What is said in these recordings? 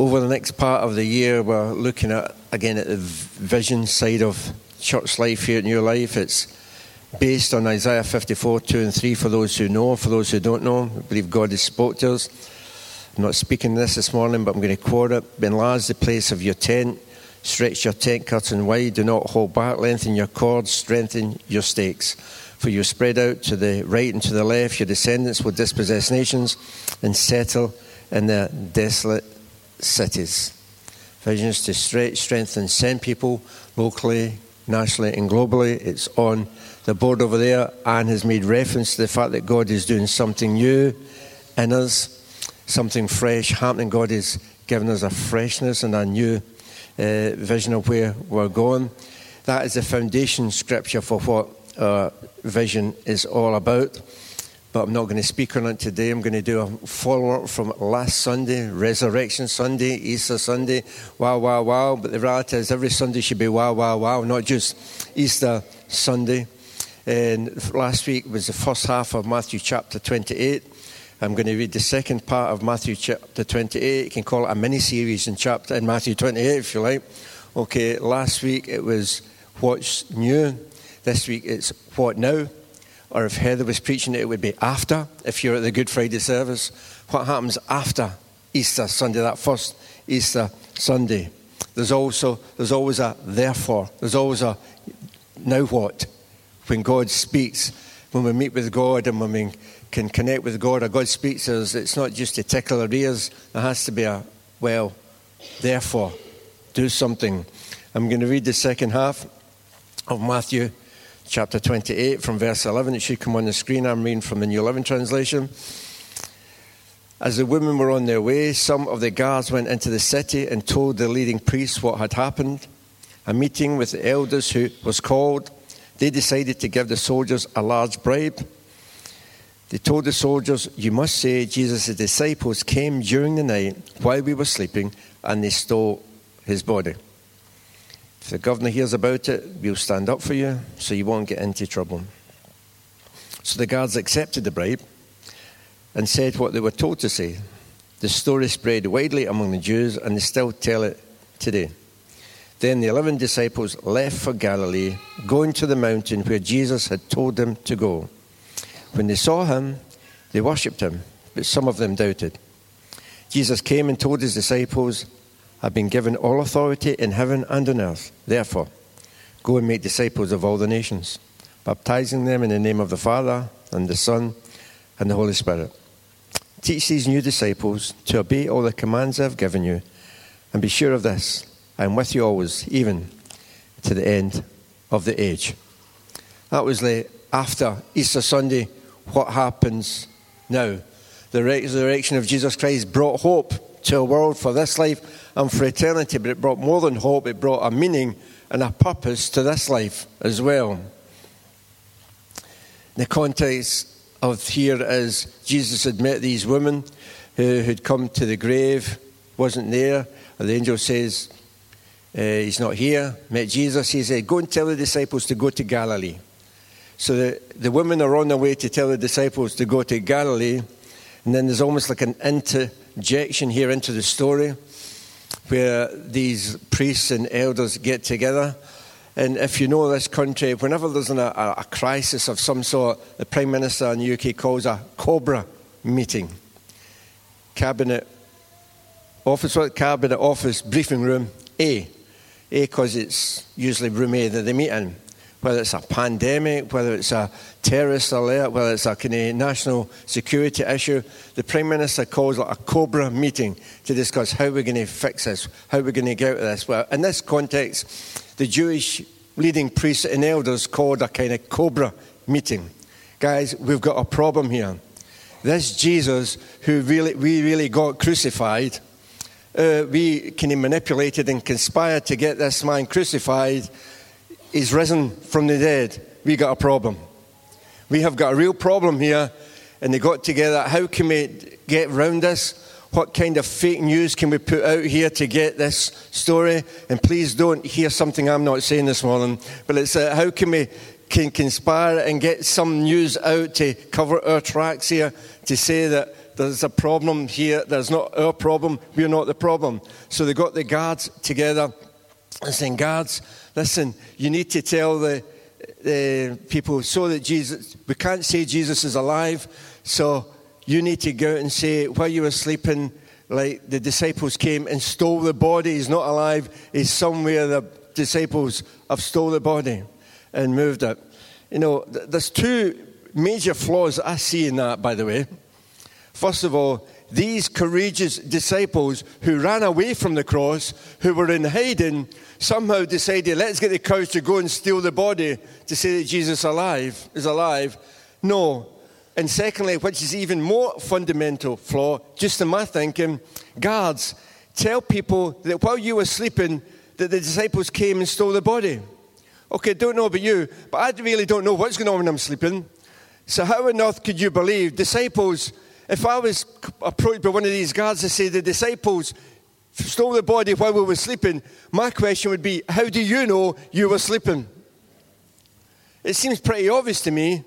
Over the next part of the year, we're looking at again at the vision side of church life here at New Life. It's based on Isaiah 54, 2 and 3 for those who know. For those who don't know, I believe God has spoke to us. I'm not speaking this this morning, but I'm going to quote it. Enlarge the place of your tent, stretch your tent curtain wide, do not hold back, lengthen your cords, strengthen your stakes. For you spread out to the right and to the left, your descendants will dispossess nations and settle in their desolate cities. Visions to strengthen, send people locally, nationally, and globally. It's on the board over there. Anne has made reference to the fact that God is doing something new in us, something fresh happening. God is giving us a freshness and a new uh, vision of where we're going. That is the foundation scripture for what our vision is all about but I'm not going to speak on it today. I'm going to do a follow up from last Sunday, Resurrection Sunday, Easter Sunday. Wow, wow, wow. But the reality is, every Sunday should be wow, wow, wow, not just Easter Sunday. And last week was the first half of Matthew chapter 28. I'm going to read the second part of Matthew chapter 28. You can call it a mini series in chapter in Matthew 28 if you like. Okay, last week it was what's new. This week it's what now or if Heather was preaching it, it would be after, if you're at the Good Friday service. What happens after Easter Sunday, that first Easter Sunday? There's also there's always a therefore. There's always a now what? When God speaks, when we meet with God and when we can connect with God, or God speaks to us, it's not just to tickle our ears. There has to be a well, therefore, do something. I'm going to read the second half of Matthew chapter 28 from verse 11. It should come on the screen. I'm reading from the New Living Translation. As the women were on their way, some of the guards went into the city and told the leading priests what had happened. A meeting with the elders who was called. They decided to give the soldiers a large bribe. They told the soldiers, You must say Jesus' disciples came during the night while we were sleeping and they stole his body. If the governor hears about it, we'll stand up for you so you won't get into trouble. So the guards accepted the bribe and said what they were told to say. The story spread widely among the Jews, and they still tell it today. Then the eleven disciples left for Galilee, going to the mountain where Jesus had told them to go. When they saw him, they worshipped him, but some of them doubted. Jesus came and told his disciples, have been given all authority in heaven and on earth. Therefore, go and make disciples of all the nations, baptizing them in the name of the Father and the Son and the Holy Spirit. Teach these new disciples to obey all the commands I have given you, and be sure of this I am with you always, even to the end of the age. That was the after Easter Sunday, what happens now. The resurrection of Jesus Christ brought hope to a world for this life and for eternity, but it brought more than hope, it brought a meaning and a purpose to this life as well. The context of here is Jesus had met these women who had come to the grave, wasn't there. and The angel says, uh, He's not here. Met Jesus. He said, Go and tell the disciples to go to Galilee. So the, the women are on their way to tell the disciples to go to Galilee. And then there's almost like an inter injection here into the story where these priests and elders get together. And if you know this country, whenever there's an, a, a, crisis of some sort, the Prime Minister in the UK calls a COBRA meeting. Cabinet Office, what? Cabinet Office Briefing Room A. A because it's usually room A that they meet in whether it's a pandemic, whether it's a terrorist alert, whether it's a kind of national security issue, the Prime Minister calls a COBRA meeting to discuss how we're going to fix this, how we're going to get out of this. Well, in this context, the Jewish leading priests and elders called a kind of COBRA meeting. Guys, we've got a problem here. This Jesus, who really, we really got crucified, uh, we kind of manipulated and conspired to get this man crucified He's risen from the dead. We got a problem. We have got a real problem here. And they got together. How can we get around this? What kind of fake news can we put out here to get this story? And please don't hear something I'm not saying this morning, but it's uh, how can we can conspire and get some news out to cover our tracks here to say that there's a problem here. There's not our problem. We're not the problem. So they got the guards together and saying, Guards, listen, you need to tell the, the people so that Jesus, we can't say Jesus is alive. So you need to go out and say, while you were sleeping, like the disciples came and stole the body. He's not alive. He's somewhere the disciples have stole the body and moved it. You know, there's two major flaws I see in that, by the way. First of all, these courageous disciples who ran away from the cross, who were in hiding, somehow decided, let's get the cows to go and steal the body to say that Jesus alive is alive. No. And secondly, which is even more fundamental flaw, just in my thinking, guards, tell people that while you were sleeping, that the disciples came and stole the body. Okay, don't know about you, but I really don't know what's going on when I'm sleeping. So how on earth could you believe disciples? If I was approached by one of these guards to say the disciples stole the body while we were sleeping, my question would be, how do you know you were sleeping? It seems pretty obvious to me,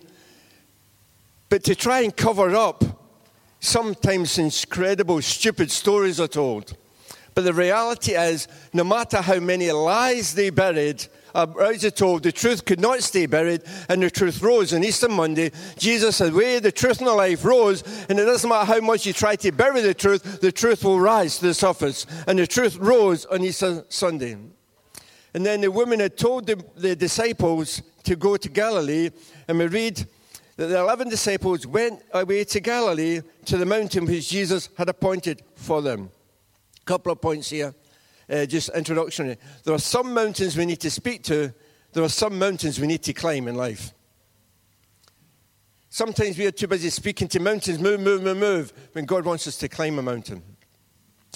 but to try and cover up, sometimes incredible, stupid stories are told. But the reality is, no matter how many lies they buried, as are told, the truth could not stay buried, and the truth rose. On Easter Monday, Jesus said, Way, the truth, and the life rose, and it doesn't matter how much you try to bury the truth, the truth will rise to the surface. And the truth rose on Easter Sunday. And then the woman had told the, the disciples to go to Galilee, and we read that the 11 disciples went away to Galilee to the mountain which Jesus had appointed for them. A couple of points here uh, just introduction. There are some mountains we need to speak to, there are some mountains we need to climb in life. Sometimes we are too busy speaking to mountains, move, move, move, move, when God wants us to climb a mountain.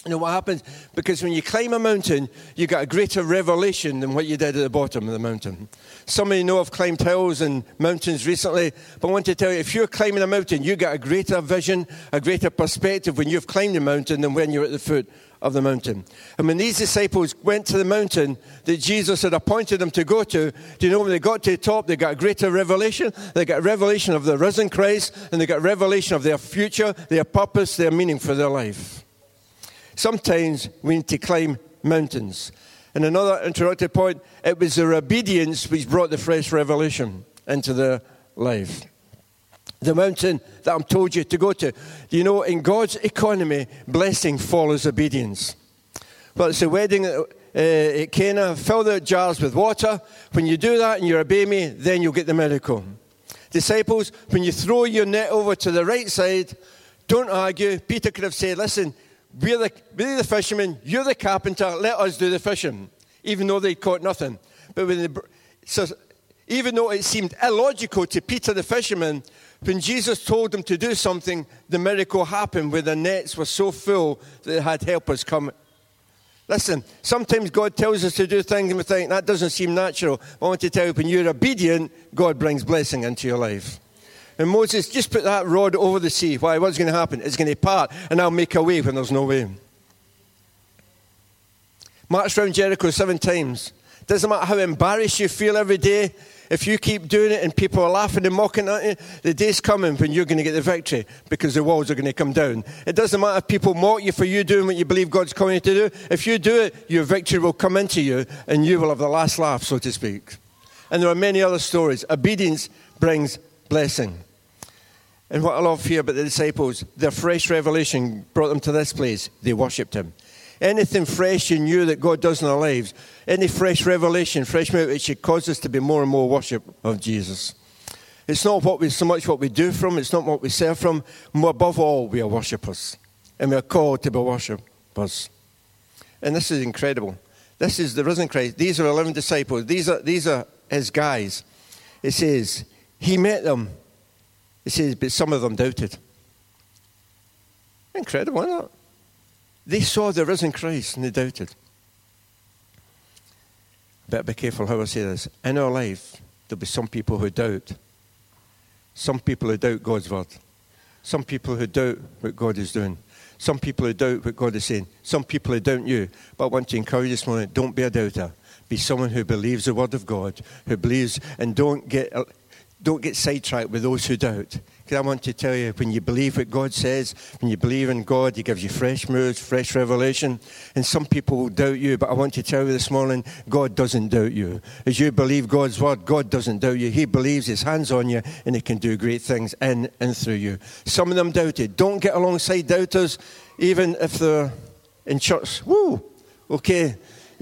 You know what happens? Because when you climb a mountain, you get a greater revelation than what you did at the bottom of the mountain. Some of you know I've climbed hills and mountains recently, but I want to tell you if you're climbing a mountain, you get a greater vision, a greater perspective when you've climbed the mountain than when you're at the foot of the mountain. And when these disciples went to the mountain that Jesus had appointed them to go to, do you know when they got to the top, they got a greater revelation? They got a revelation of the risen Christ, and they got a revelation of their future, their purpose, their meaning for their life. Sometimes we need to climb mountains. And another interrupted point, it was their obedience which brought the fresh revelation into their life the mountain that I'm told you to go to. You know, in God's economy, blessing follows obedience. Well, it's a wedding uh, at Cana. Fill the jars with water. When you do that and you obey me, then you'll get the miracle. Disciples, when you throw your net over to the right side, don't argue. Peter could have said, Listen, we're the, we're the fishermen, you're the carpenter, let us do the fishing, even though they caught nothing. But when the, so even though it seemed illogical to Peter the fisherman, when Jesus told them to do something, the miracle happened where the nets were so full that they had helpers come. Listen, sometimes God tells us to do things and we think that doesn't seem natural. I want to tell you, when you're obedient, God brings blessing into your life. And Moses, just put that rod over the sea. Why? What's going to happen? It's going to part, and I'll make a way when there's no way. March around Jericho seven times. Doesn't matter how embarrassed you feel every day, if you keep doing it and people are laughing and mocking at you, the day's coming when you're going to get the victory because the walls are going to come down. It doesn't matter if people mock you for you doing what you believe God's calling you to do. If you do it, your victory will come into you and you will have the last laugh, so to speak. And there are many other stories. Obedience brings blessing. And what I love here about the disciples, their fresh revelation brought them to this place. They worshipped him anything fresh and new that God does in our lives, any fresh revelation, fresh milk, it should cause us to be more and more worship of Jesus. It's not what we, so much what we do from, it's not what we serve from. More above all, we are worshippers. And we are called to be worshippers. And this is incredible. This is the risen Christ. These are 11 disciples. These are, these are his guys. It says, he met them. It says, but some of them doubted. Incredible, isn't it? They saw the risen Christ and they doubted. Better be careful how I say this. In our life, there'll be some people who doubt. Some people who doubt God's word. Some people who doubt what God is doing. Some people who doubt what God is saying. Some people who doubt you. But I want to encourage you this morning don't be a doubter. Be someone who believes the word of God, who believes, and don't get, don't get sidetracked with those who doubt. Because I want to tell you, when you believe what God says, when you believe in God, He gives you fresh moods, fresh revelation. And some people will doubt you, but I want to tell you this morning, God doesn't doubt you. As you believe God's word, God doesn't doubt you. He believes His hands on you, and He can do great things in and through you. Some of them doubted. Don't get alongside doubters, even if they're in church. Woo! Okay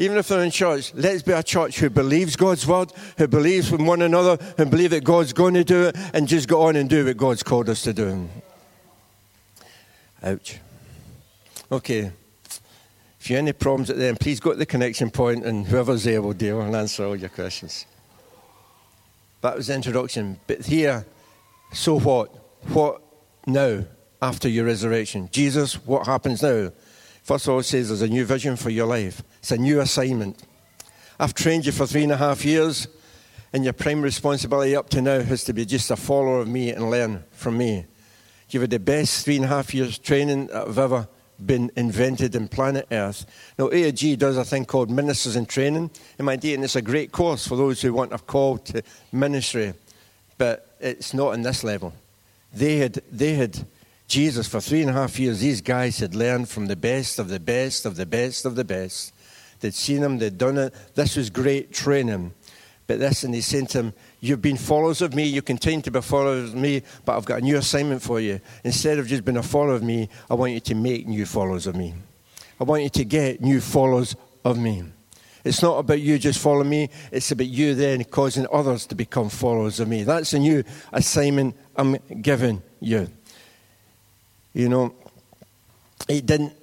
even if they're in church, let's be a church who believes God's word, who believes in one another, and believe that God's going to do it, and just go on and do what God's called us to do. Ouch. Okay. If you have any problems at the end, please go to the connection point, and whoever's there will deal and answer all your questions. That was the introduction. But here, so what? What now after your resurrection? Jesus, what happens now? First of all, it says there's a new vision for your life, it's a new assignment. I've trained you for three and a half years, and your prime responsibility up to now has to be just a follower of me and learn from me. You've had the best three and a half years training that have ever been invented in planet Earth. Now, AIG does a thing called Ministers in Training, in my day, and it's a great course for those who want a call to ministry, but it's not in this level. They had, they had Jesus, for three and a half years, these guys had learned from the best of the best of the best of the best. They'd seen him, they'd done it. This was great training. But this, and he to him, You've been followers of me, you continue to be followers of me, but I've got a new assignment for you. Instead of just being a follower of me, I want you to make new followers of me. I want you to get new followers of me. It's not about you just following me, it's about you then causing others to become followers of me. That's a new assignment I'm giving you. You know, it didn't,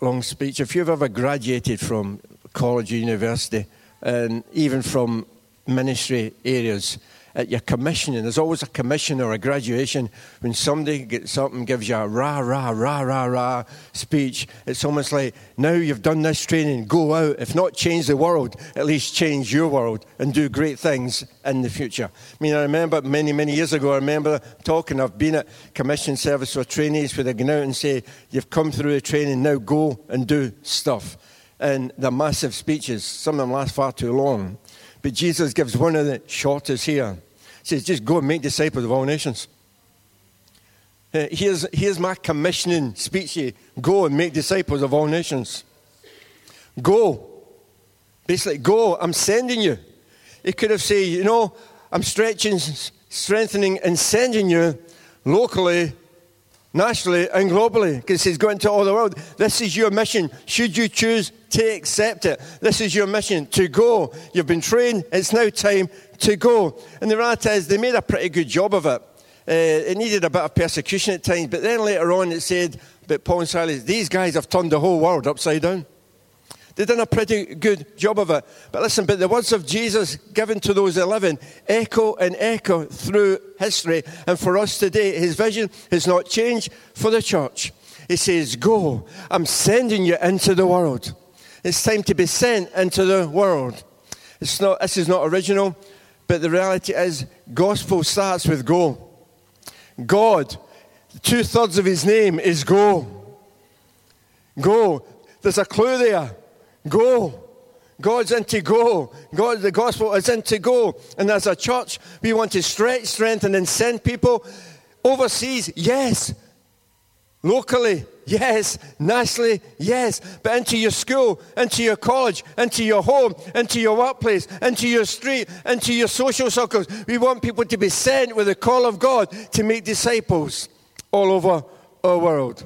long speech, if you've ever graduated from college or university, and even from ministry areas, at your commissioning, there's always a commission or a graduation when somebody gets up and gives you a rah, rah, rah, rah, rah speech. It's almost like, now you've done this training, go out. If not change the world, at least change your world and do great things in the future. I mean, I remember many, many years ago, I remember talking, I've been at commission service for trainees where they go out and say, you've come through the training, now go and do stuff. And the massive speeches, some of them last far too long. But Jesus gives one of the shortest here. He says, just go and make disciples of all nations. Uh, here's, here's my commissioning speech here. Go and make disciples of all nations. Go. Basically, go. I'm sending you. He could have said, you know, I'm stretching, strengthening, and sending you locally nationally and globally because he's going to all the world. This is your mission. Should you choose to accept it, this is your mission to go. You've been trained, it's now time to go. And the reality is, they made a pretty good job of it. Uh, it needed a bit of persecution at times, but then later on it said, but Paul and Silas, these guys have turned the whole world upside down. They've done a pretty good job of it. But listen, but the words of Jesus given to those 11 echo and echo through history. And for us today, his vision has not changed for the church. He says, Go, I'm sending you into the world. It's time to be sent into the world. It's not, this is not original, but the reality is, gospel starts with go. God, two thirds of his name is go. Go. There's a clue there. Go. God's into go. God, the gospel is into go. And as a church, we want to stretch, strengthen, and send people overseas. Yes. Locally. Yes. Nationally. Yes. But into your school, into your college, into your home, into your workplace, into your street, into your social circles. We want people to be sent with the call of God to make disciples all over our world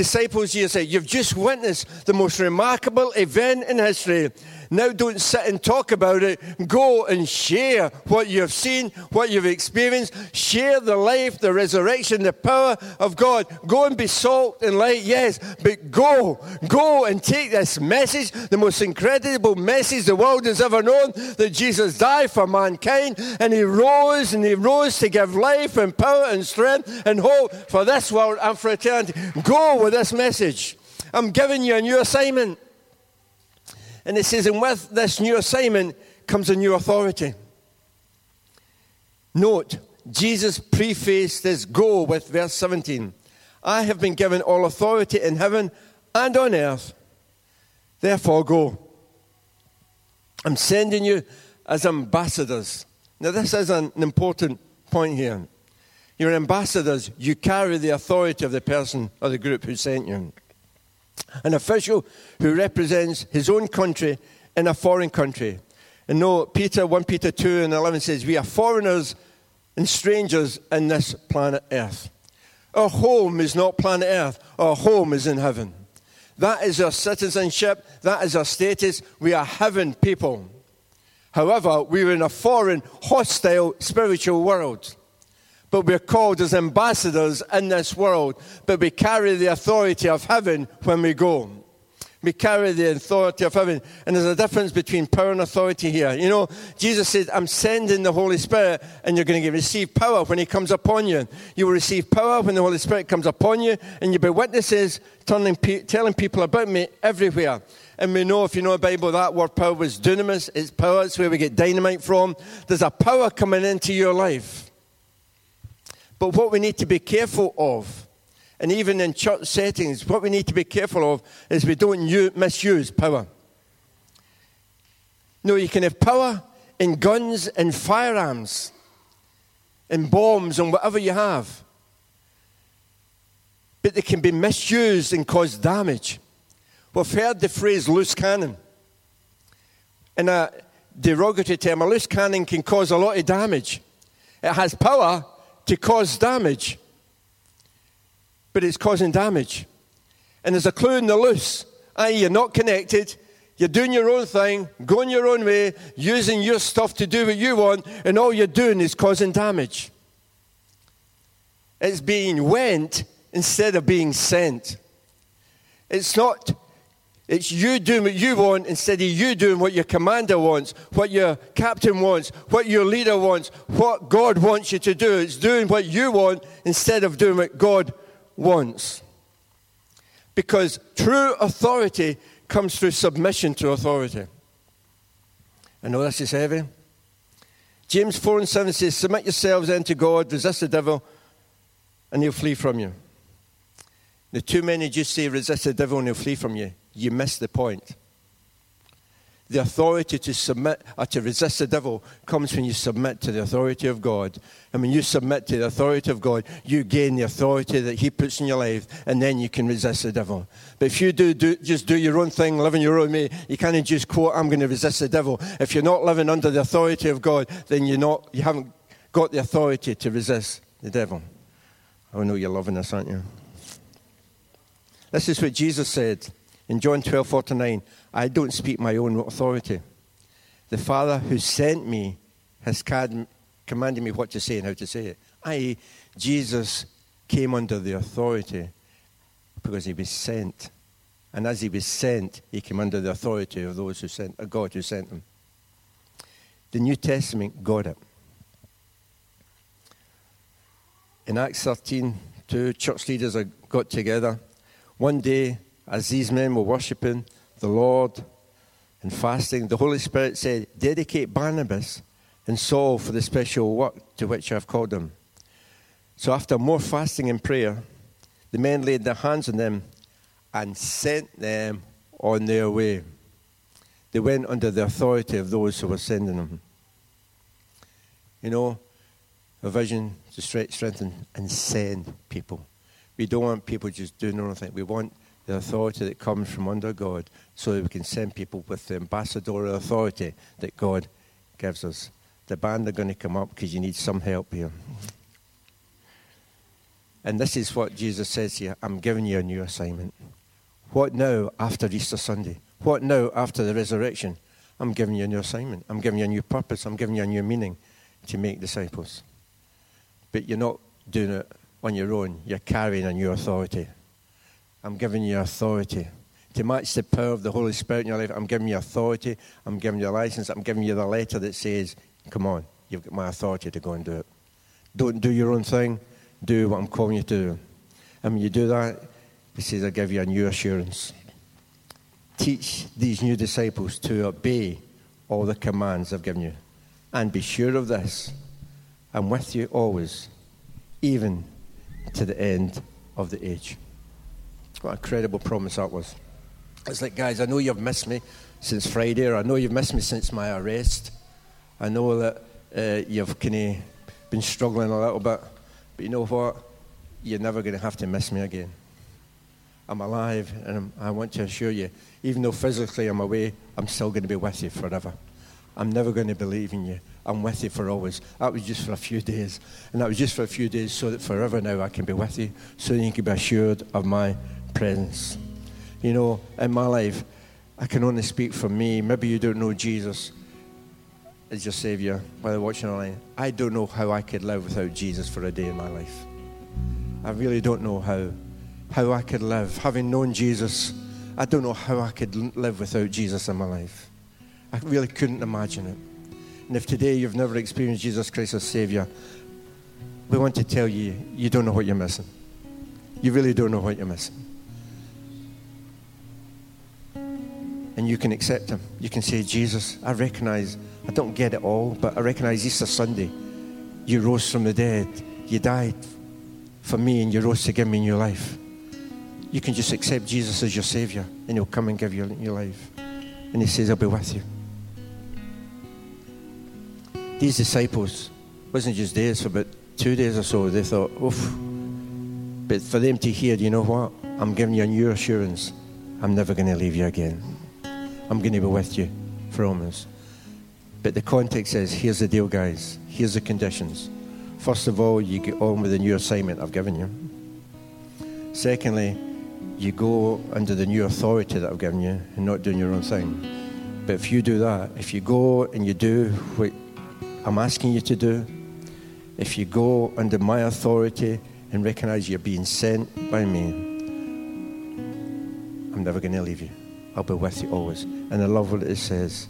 disciples here say, You've just witnessed the most remarkable event in history. Now don't sit and talk about it. Go and share what you've seen, what you've experienced. Share the life, the resurrection, the power of God. Go and be salt and light, yes, but go. Go and take this message, the most incredible message the world has ever known that Jesus died for mankind and he rose and he rose to give life and power and strength and hope for this world and for eternity. Go with this message. I'm giving you a new assignment. And it says, and with this new assignment comes a new authority. Note, Jesus prefaced this go with verse 17. I have been given all authority in heaven and on earth. Therefore, go. I'm sending you as ambassadors. Now, this is an important point here. You're ambassadors. You carry the authority of the person or the group who sent you. An official who represents his own country in a foreign country. And no, Peter, 1 Peter 2 and 11 says, We are foreigners and strangers in this planet Earth. Our home is not planet Earth, our home is in heaven. That is our citizenship, that is our status. We are heaven people. However, we're in a foreign, hostile spiritual world. But we're called as ambassadors in this world, but we carry the authority of heaven when we go. We carry the authority of heaven. And there's a difference between power and authority here. You know, Jesus said, I'm sending the Holy Spirit, and you're going to receive power when He comes upon you. You will receive power when the Holy Spirit comes upon you, and you'll be witnesses, telling, telling people about me everywhere. And we know, if you know the Bible, that word power was dunamis. It's power. It's where we get dynamite from. There's a power coming into your life. But what we need to be careful of and even in church settings, what we need to be careful of is we don't use, misuse power. No, you can have power in guns and firearms, in bombs and whatever you have. But they can be misused and cause damage. We've heard the phrase loose cannon. In a derogatory term, a loose cannon can cause a lot of damage. It has power to cause damage but it's causing damage. And there's a clue in the loose, i.e., you're not connected, you're doing your own thing, going your own way, using your stuff to do what you want, and all you're doing is causing damage. It's being went instead of being sent. It's not, it's you doing what you want instead of you doing what your commander wants, what your captain wants, what your leader wants, what God wants you to do. It's doing what you want instead of doing what God wants. Because true authority comes through submission to authority. I know this is heavy. James 4 and 7 says, Submit yourselves then to God, resist the devil, and he'll flee from you. The too many just say, Resist the devil, and he'll flee from you. You miss the point. The authority to submit or to resist the devil comes when you submit to the authority of God. And when you submit to the authority of God, you gain the authority that He puts in your life, and then you can resist the devil. But if you do, do just do your own thing, living your own way, you can't just quote, I'm going to resist the devil. If you're not living under the authority of God, then you're not, you haven't got the authority to resist the devil. Oh, I know you're loving this, aren't you? This is what Jesus said in John 12 49. I don't speak my own authority. The Father who sent me has commanded me what to say and how to say it. I.e., Jesus came under the authority because he was sent. And as he was sent, he came under the authority of those who sent, a God who sent him. The New Testament got it. In Acts 13, two church leaders got together. One day, as these men were worshipping, the Lord and fasting, the Holy Spirit said, Dedicate Barnabas and Saul for the special work to which I have called them. So after more fasting and prayer, the men laid their hands on them and sent them on their way. They went under the authority of those who were sending them. You know, a vision to strengthen and send people. We don't want people just doing their own thing. We want the authority that comes from under God so that we can send people with the ambassadorial authority that God gives us. The band are going to come up because you need some help here. And this is what Jesus says here I'm giving you a new assignment. What now after Easter Sunday? What now after the resurrection? I'm giving you a new assignment. I'm giving you a new purpose. I'm giving you a new meaning to make disciples. But you're not doing it on your own, you're carrying a new authority. I'm giving you authority. To match the power of the Holy Spirit in your life, I'm giving you authority. I'm giving you a license. I'm giving you the letter that says, come on, you've got my authority to go and do it. Don't do your own thing. Do what I'm calling you to do. And when you do that, he says, I give you a new assurance. Teach these new disciples to obey all the commands I've given you. And be sure of this I'm with you always, even to the end of the age. What a credible promise that was. It's like, guys, I know you've missed me since Friday, or I know you've missed me since my arrest. I know that uh, you've kind of been struggling a little bit, But you know what? You're never going to have to miss me again. I'm alive, and I'm, i want to assure you, even though physically I'm away, I'm still going to be with you forever. I'm never going to believe in you. I'm with you for always. That was just for a few days. And that was just for a few days so that forever now I can be with you, so that you can be assured of my presence. You know, in my life, I can only speak for me. Maybe you don't know Jesus as your Savior you're watching online. I don't know how I could live without Jesus for a day in my life. I really don't know how how I could live. Having known Jesus, I don't know how I could live without Jesus in my life. I really couldn't imagine it. And if today you've never experienced Jesus Christ as Savior, we want to tell you, you don't know what you're missing. You really don't know what you're missing. And you can accept Him. You can say, Jesus, I recognize, I don't get it all, but I recognize Easter Sunday. You rose from the dead. You died for me and you rose to give me new life you can just accept Jesus as your Savior and He'll come and give you your life. And He says, I'll be with you. These disciples, wasn't just days, for about two days or so, they thought, oof. But for them to hear, you know what? I'm giving you a new assurance. I'm never going to leave you again. I'm going to be with you for almost. But the context is here's the deal, guys. Here's the conditions. First of all, you get on with the new assignment I've given you. Secondly, you go under the new authority that I've given you and not doing your own thing. But if you do that, if you go and you do what I'm asking you to do, if you go under my authority and recognize you're being sent by me, I'm never going to leave you. I'll be with you always. And I love what it says.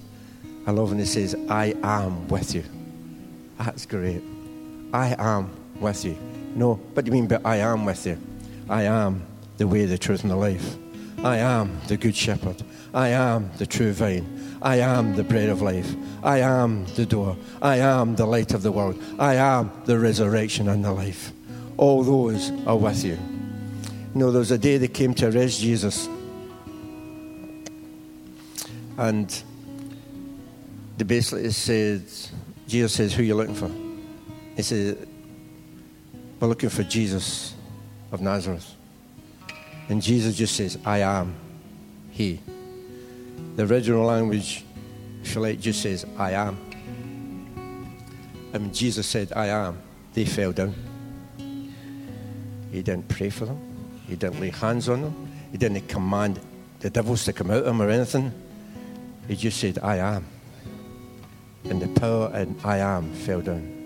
I love when it says, I am with you. That's great. I am with you. No, do you mean by I am with you? I am the way, the truth, and the life. I am the good shepherd. I am the true vine. I am the bread of life. I am the door. I am the light of the world. I am the resurrection and the life. All those are with you. You know, there was a day they came to arrest Jesus. And they basically said, Jesus says, Who are you looking for? He said, We're looking for Jesus of Nazareth. And Jesus just says, I am He. The original language, like, just says, I am. And when Jesus said, I am, they fell down. He didn't pray for them, He didn't lay hands on them, He didn't command the devils to come out of them or anything. He just said, I am. And the power and I am fell down.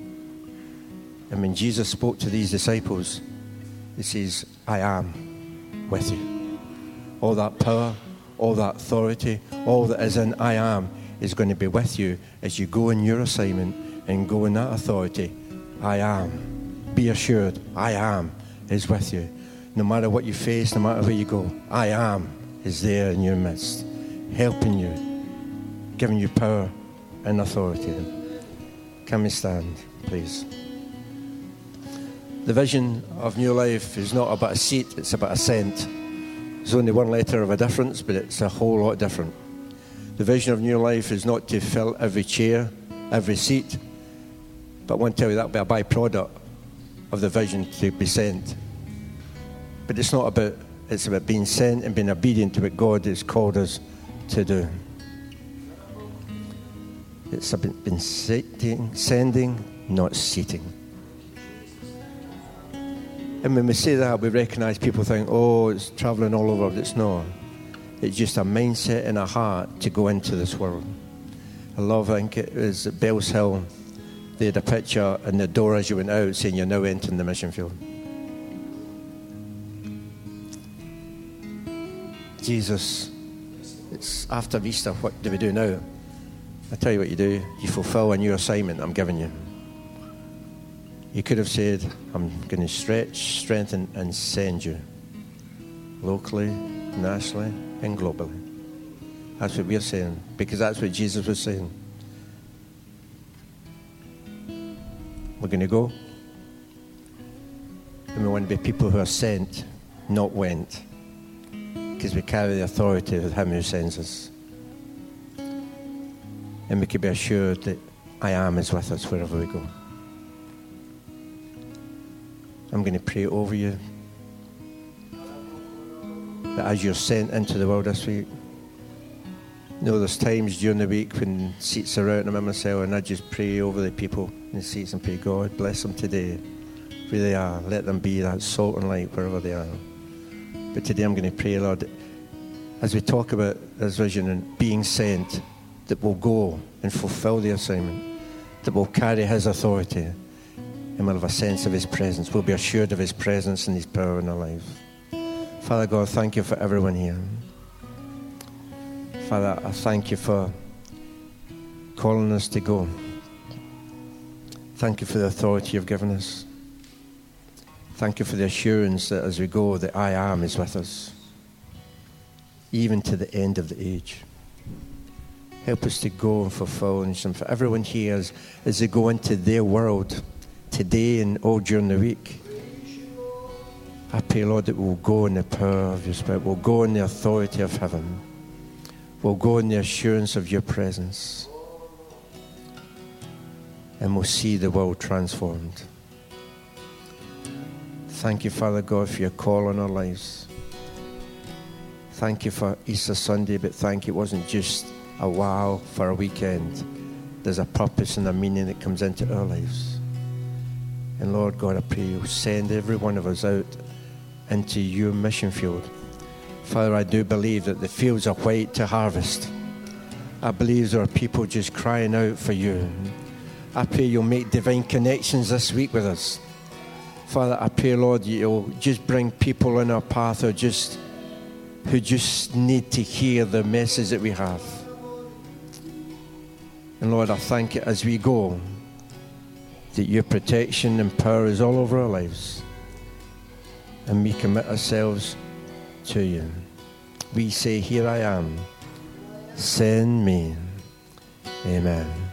And when Jesus spoke to these disciples, He says, I am with you. All that power, all that authority, all that is in I am is going to be with you as you go in your assignment and go in that authority. I am. Be assured, I am is with you. No matter what you face, no matter where you go, I am is there in your midst, helping you, giving you power and authority. Can we stand, please? The vision of New Life is not about a seat, it's about a scent. There's only one letter of a difference, but it's a whole lot different. The vision of New Life is not to fill every chair, every seat, but I want to tell you that will be a byproduct of the vision to be sent. But it's not about, it's about being sent and being obedient to what God has called us to do. It's about being sending, not seating. And when we say that, we recognize people think, oh, it's traveling all over. It's not. It's just a mindset and a heart to go into this world. I love, I think it was at Bellshill, they had a picture in the door as you went out saying you're now entering the mission field. Jesus, it's after Easter, what do we do now? I tell you what you do. You fulfill a new assignment I'm giving you. You could have said, I'm going to stretch, strengthen, and send you locally, nationally, and globally. That's what we're saying, because that's what Jesus was saying. We're going to go, and we want to be people who are sent, not went, because we carry the authority of Him who sends us. And we can be assured that I am is with us wherever we go. I'm going to pray over you. That as you're sent into the world this week, you know, there's times during the week when seats are out and I'm in myself and I just pray over the people in the seats and pray, God, bless them today. Where they are, let them be that salt and light wherever they are. But today I'm going to pray, Lord, as we talk about this vision and being sent, that we will go and fulfill the assignment, that we'll carry His authority, and we'll have a sense of His presence, We'll be assured of His presence and His power in our lives. Father God, thank you for everyone here. Father, I thank you for calling us to go. Thank you for the authority you've given us. Thank you for the assurance that as we go, the I am is with us, even to the end of the age. Help us to go and fulfill, and for everyone here as, as they go into their world today and all during the week. I pray, Lord, that we'll go in the power of your Spirit, we'll go in the authority of heaven, we'll go in the assurance of your presence, and we'll see the world transformed. Thank you, Father God, for your call on our lives. Thank you for Easter Sunday, but thank you, it wasn't just a wow for a weekend. There's a purpose and a meaning that comes into our lives. And Lord God, I pray you send every one of us out into your mission field. Father, I do believe that the fields are white to harvest. I believe there are people just crying out for you. I pray you'll make divine connections this week with us. Father, I pray, Lord, you'll just bring people in our path who just who just need to hear the message that we have. And Lord, I thank you as we go that your protection and power is all over our lives and we commit ourselves to you. We say, Here I am, send me. Amen.